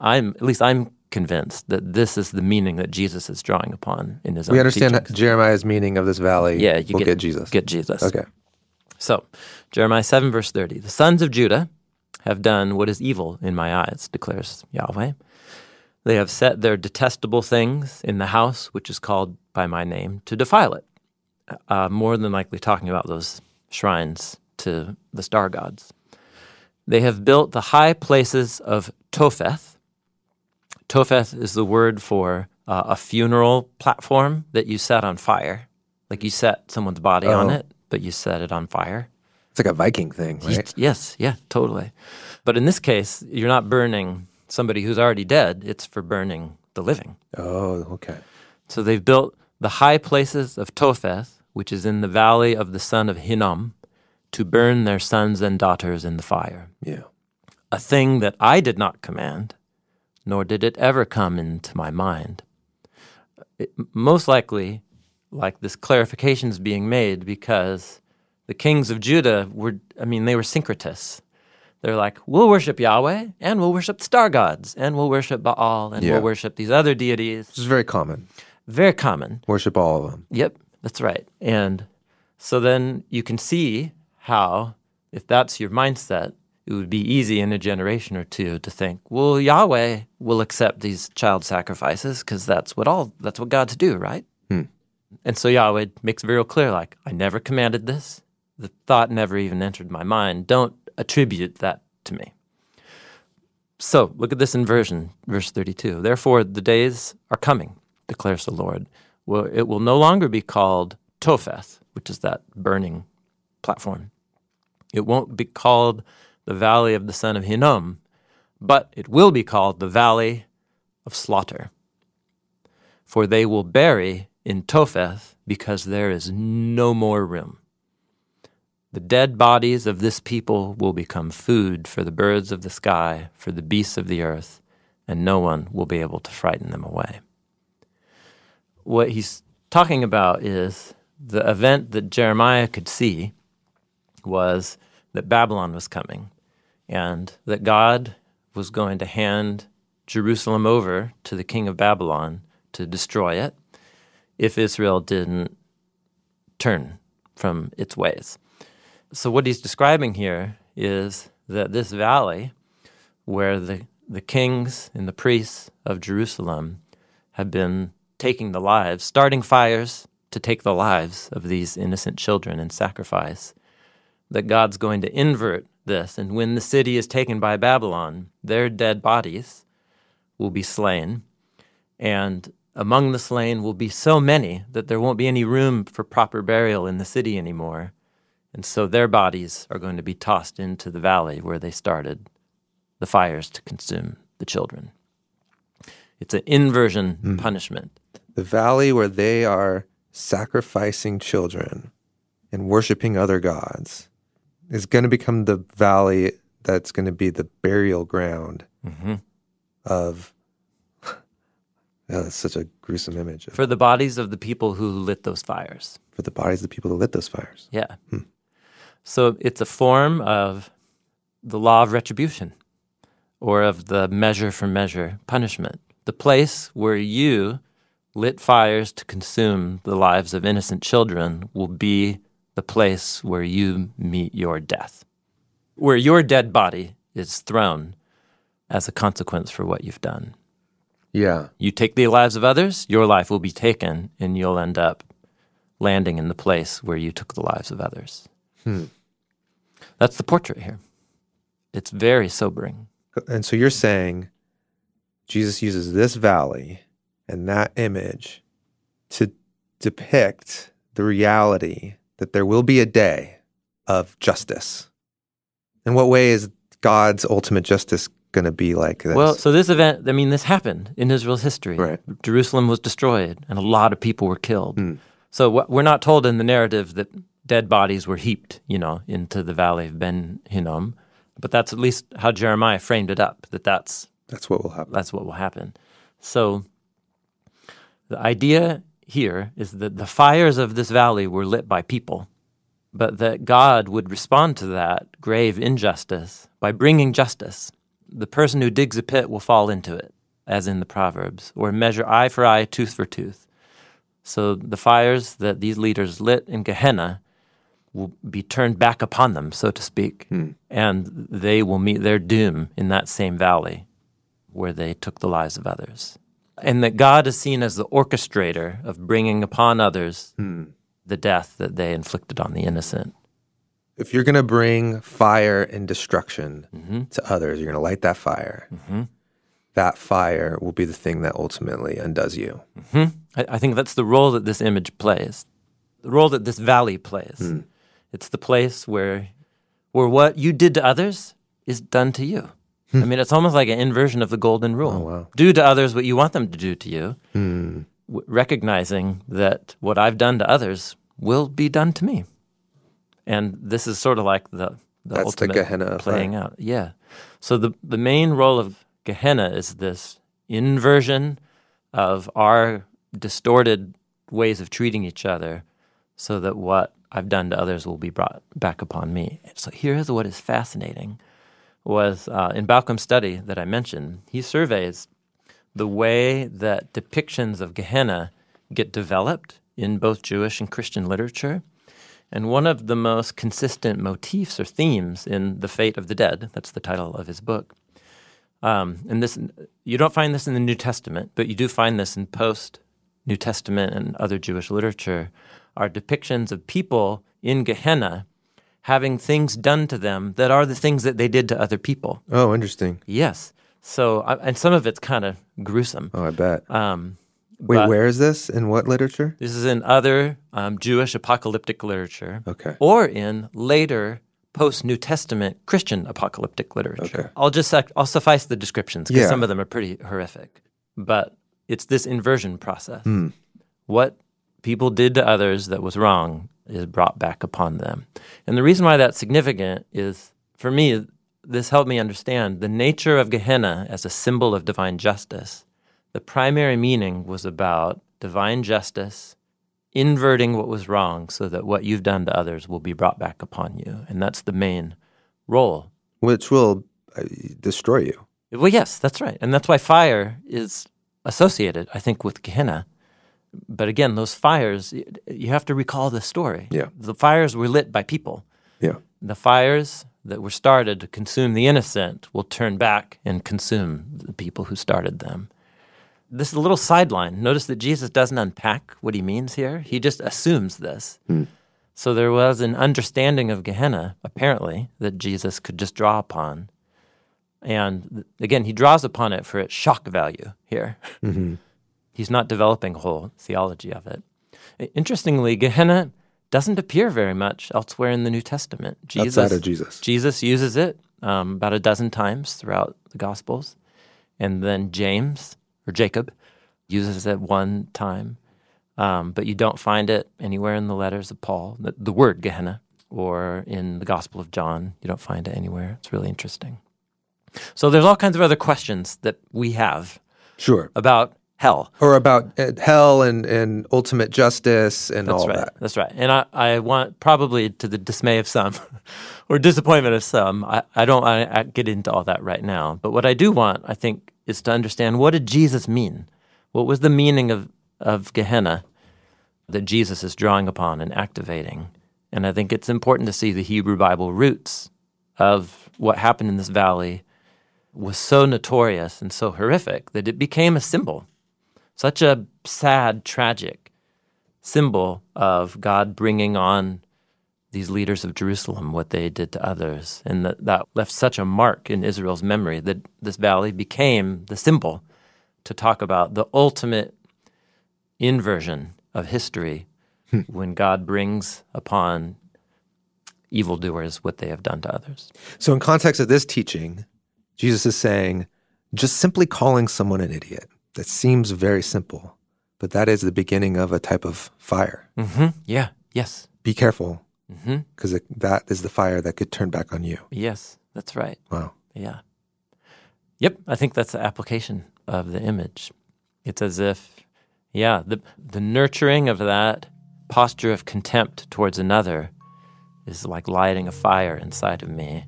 I'm at least I'm convinced that this is the meaning that Jesus is drawing upon in his own We understand. Jeremiah's meaning of this valley. Yeah, you we'll get, get, Jesus. Get Jesus. okay. So, Jeremiah 7, verse 30. The sons of Judah have done what is evil in my eyes, declares Yahweh. They have set their detestable things in the house which is called by my name to defile it. Uh, more than likely talking about those shrines to the star gods. They have built the high places of Topheth. Topheth is the word for uh, a funeral platform that you set on fire. Like you set someone's body on Oh. it, but you set it on fire. It's like a Viking thing, right? Yes, yeah, totally. But in this case, you're not burning somebody who's already dead, it's for burning the living. Oh, okay. So they've built the high places of Topheth, which is in the valley of the son of Hinnom, to burn their sons and daughters in the fire. Yeah. A thing that I did not command, nor did it ever come into my mind. It, most likely, like this clarification is being made because the kings of Judah were, I mean, they were syncretists. They're like, we'll worship Yahweh, and we'll worship star gods, and we'll worship Baal, and Yeah. we'll worship these other deities. This is very common. Very common. Worship all of them. Yep, that's right. And so then you can see how, if that's your mindset, it would be easy in a generation or two to think, well, Yahweh will accept these child sacrifices because that's what all that's what God's do, right? Hmm. And so Yahweh makes very clear, like, I never commanded this. The thought never even entered my mind. Don't attribute that to me. So look at this inversion, verse 32. Therefore, the days are coming, declares the Lord. It will no longer be called Topheth, which is that burning platform. It won't be called the valley of the son of Hinnom, but it will be called the valley of slaughter. For they will bury in Topheth because there is no more room. The dead bodies of this people will become food for the birds of the sky, for the beasts of the earth, and no one will be able to frighten them away. What he's talking about is the event that Jeremiah could see was that Babylon was coming and that God was going to hand Jerusalem over to the king of Babylon to destroy it if Israel didn't turn from its ways. So, what he's describing here is that this valley, where the, the kings and the priests of Jerusalem have been taking the lives, starting fires to take the lives of these innocent children in sacrifice, that God's going to invert this. And when the city is taken by Babylon, their dead bodies will be slain. And among the slain will be so many that there won't be any room for proper burial in the city anymore. And so their bodies are going to be tossed into the valley where they started the fires to consume the children. It's an inversion mm. punishment. The valley where they are sacrificing children and worshiping other gods is going to become the valley that's going to be the burial ground mm-hmm. of. [LAUGHS] Oh, that's such a gruesome image. For the bodies of the people who lit those fires. For the bodies of the people who lit those fires. Yeah. Hmm. So it's a form of the law of retribution or of the measure for measure punishment. The place where you lit fires to consume the lives of innocent children will be the place where you meet your death, where your dead body is thrown as a consequence for what you've done. Yeah. You take the lives of others, your life will be taken, and you'll end up landing in the place where you took the lives of others. Hmm. That's the portrait here. It's very sobering. And so you're saying Jesus uses this valley and that image to depict the reality that there will be a day of justice. In what way is God's ultimate justice going to be like this? Well, so this event, I mean, this happened in Israel's history. Right. Jerusalem was destroyed and a lot of people were killed. Mm. So we're not told in the narrative that dead bodies were heaped, you know, into the valley of Ben Hinnom. But that's at least how Jeremiah framed it up. That that's that's what will happen. That's what will happen. So the idea here is that the fires of this valley were lit by people, but that God would respond to that grave injustice by bringing justice. The person who digs a pit will fall into it, as in the Proverbs, or measure eye for eye, tooth for tooth. So the fires that these leaders lit in Gehenna will be turned back upon them, so to speak, hmm. and they will meet their doom in that same valley where they took the lives of others. And that God is seen as the orchestrator of bringing upon others hmm. the death that they inflicted on the innocent. If you're going to bring fire and destruction mm-hmm. to others, you're going to light that fire. Mm-hmm. That fire will be the thing that ultimately undoes you. Mm-hmm. I, I, think that's the role that this image plays, the role that this valley plays. Hmm. It's the place where where what you did to others is done to you. I mean, it's almost like an inversion of the golden rule. Oh, wow. Do to others what you want them to do to you, hmm. w- recognizing that what I've done to others will be done to me. And this is sort of like the, the That's ultimate the Gehenna playing out. Yeah. So the, the main role of Gehenna is this inversion of our distorted ways of treating each other so that what I've done to others will be brought back upon me. So here's what is fascinating was uh, in Bauckham's study that I mentioned, he surveys the way that depictions of Gehenna get developed in both Jewish and Christian literature. And one of the most consistent motifs or themes in The Fate of the Dead, that's the title of his book. Um, and this, you don't find this in the New Testament, but you do find this in post New Testament and other Jewish literature, are depictions of people in Gehenna having things done to them that are the things that they did to other people. Oh, interesting. Yes. So, and some of it's kind of gruesome. Oh, I bet. Um, Wait, where is this? In what literature? This is in other um, Jewish apocalyptic literature. Okay. Or in later post New Testament Christian apocalyptic literature. Okay. I'll just I'll suffice the descriptions because yeah. some of them are pretty horrific. But it's this inversion process. Mm. What people did to others that was wrong is brought back upon them. And the reason why that's significant is, for me, this helped me understand the nature of Gehenna as a symbol of divine justice. The primary meaning was about divine justice inverting what was wrong so that what you've done to others will be brought back upon you. And that's the main role. Which will uh, destroy you. Well, yes, that's right. And that's why fire is associated, I think, with Gehenna. But again, those fires, you have to recall the story. Yeah. The fires were lit by people. Yeah. The fires that were started to consume the innocent will turn back and consume the people who started them. This is a little sideline. Notice that Jesus doesn't unpack what he means here. He just assumes this. Hmm. So there was an understanding of Gehenna, apparently, that Jesus could just draw upon. And again, he draws upon it for its shock value here. Mm-hmm. He's not developing a whole theology of it. Interestingly, Gehenna doesn't appear very much elsewhere in the New Testament. Jesus, Outside of Jesus. Jesus uses it um, about a dozen times throughout the Gospels. And then James, or Jacob, uses it one time. Um, but you don't find it anywhere in the letters of Paul, the, the word Gehenna, or in the Gospel of John. You don't find it anywhere. It's really interesting. So there's all kinds of other questions that we have Sure. about hell. Or about uh, hell and, and ultimate justice and That's all right. that. That's right. And I, I want, probably to the dismay of some [LAUGHS] or disappointment of some, I, I don't want to get into all that right now. But what I do want, I think, is to understand what did Jesus mean? What was the meaning of, of Gehenna that Jesus is drawing upon and activating? And I think it's important to see the Hebrew Bible roots of what happened in this valley was so notorious and so horrific that it became a symbol, such a sad, tragic symbol of God bringing on these leaders of Jerusalem, what they did to others. And that, that left such a mark in Israel's memory that this valley became the symbol to talk about the ultimate inversion of history hmm. when God brings upon evildoers what they have done to others. So, in context of this teaching, Jesus is saying just simply calling someone an idiot. That seems very simple, but that is the beginning of a type of fire. hmm Yeah. Yes. Be careful, because that is the fire that could turn back on you. Yes. That's right. Wow. Yeah. Yep, I think that's the application of the image. It's as if, yeah, the the nurturing of that posture of contempt towards another is like lighting a fire inside of me.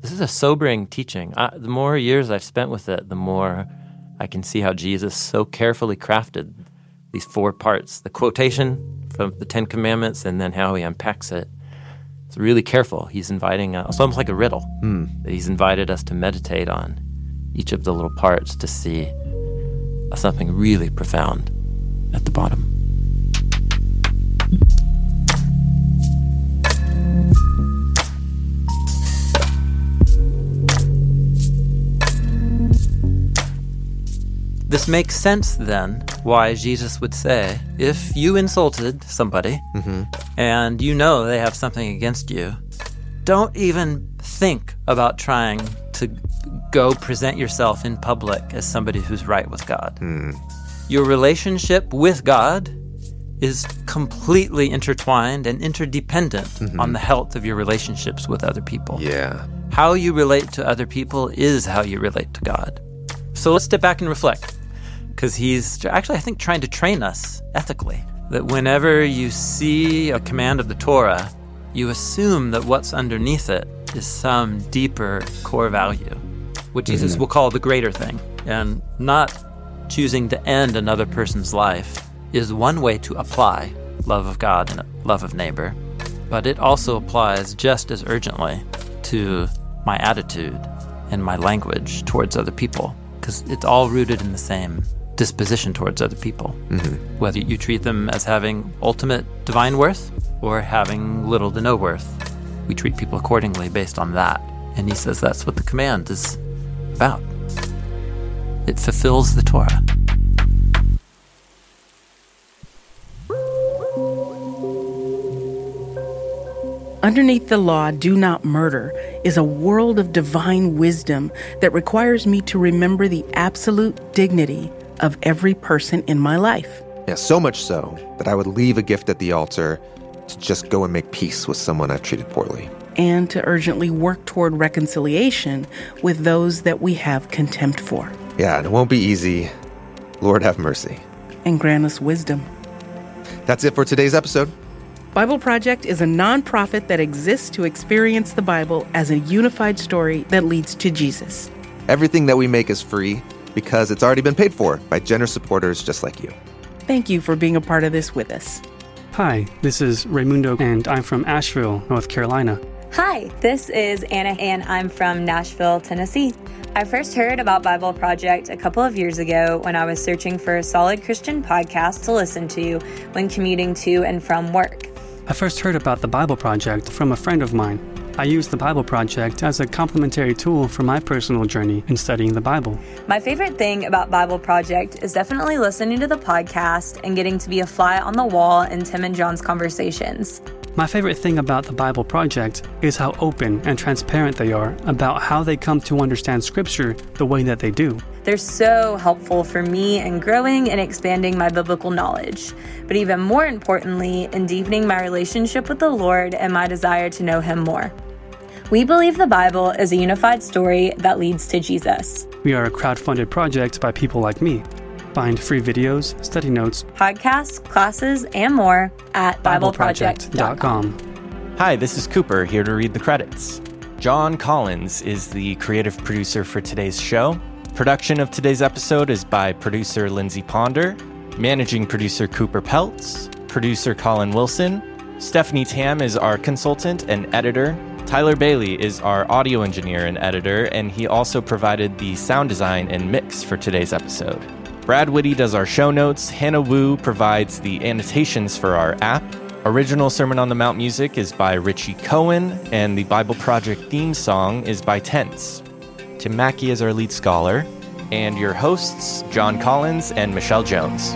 This is a sobering teaching. I, the more years I've spent with it, the more I can see how Jesus so carefully crafted these four parts: the quotation from the Ten Commandments, and then how he unpacks it. It's really careful. He's inviting us, it's almost like a riddle hmm. that he's invited us to meditate on each of the little parts to see something really profound at the bottom. This makes sense then why Jesus would say, if you insulted somebody mm-hmm. and you know they have something against you, don't even think about trying to go present yourself in public as somebody who's right with God. Hmm. Your relationship with God is completely intertwined and interdependent mm-hmm. on the health of your relationships with other people. Yeah. How you relate to other people is how you relate to God. So let's step back and reflect. Because he's actually, I think, trying to train us ethically. That whenever you see a command of the Torah, you assume that what's underneath it is some deeper core value, what Jesus will call the greater thing. And not choosing to end another person's life is one way to apply love of God and love of neighbor, but it also applies just as urgently to my attitude and my language towards other people because it's all rooted in the same disposition towards other people. Mm-hmm. Whether you treat them as having ultimate divine worth or having little to no worth, we treat people accordingly based on that. And he says that's what the command is about. It fulfills the Torah. Underneath the law, do not murder, is a world of divine wisdom that requires me to remember the absolute dignity of every person in my life. Yeah, so much so that I would leave a gift at the altar to just go and make peace with someone I've treated poorly. and to urgently work toward reconciliation with those that we have contempt for. Yeah, and it won't be easy. Lord have mercy. And grant us wisdom. That's it for today's episode. Bible Project is a nonprofit that exists to experience the Bible as a unified story that leads to Jesus. Everything that we make is free because it's already been paid for by generous supporters just like you. Thank you for being a part of this with us. Hi, this is Raymundo, and I'm from Asheville, North Carolina. Hi, this is Anna, and I'm from Nashville, Tennessee. I first heard about Bible Project a couple of years ago when I was searching for a solid Christian podcast to listen to when commuting to and from work. I first heard about the Bible Project from a friend of mine. I use the Bible Project as a complementary tool for my personal journey in studying the Bible. My favorite thing about Bible Project is definitely listening to the podcast and getting to be a fly on the wall in Tim and Jon's conversations. My favorite thing about the Bible Project is how open and transparent they are about how they come to understand Scripture the way that they do. They're so helpful for me in growing and expanding my biblical knowledge, but even more importantly, in deepening my relationship with the Lord and my desire to know Him more. We believe the Bible is a unified story that leads to Jesus. We are a crowd-funded project by people like me. Find free videos, study notes, podcasts, classes, and more at BibleProject.com. Hi, this is Cooper here to read the credits. Jon Collins is the creative producer for today's show. Production of today's episode is by producer Lindsay Ponder, managing producer Cooper Peltz, producer Colin Wilson. Stephanie Tam is our consultant and editor. Tyler Bailey is our audio engineer and editor, and he also provided the sound design and mix for today's episode. Brad Whitty does our show notes. Hannah Wu provides the annotations for our app. Original Sermon on the Mount music is by Richie Kohen, and the Bible Project theme song is by Tents. Tim Mackie is our lead scholar, and your hosts, Jon Collins and Michelle Jones.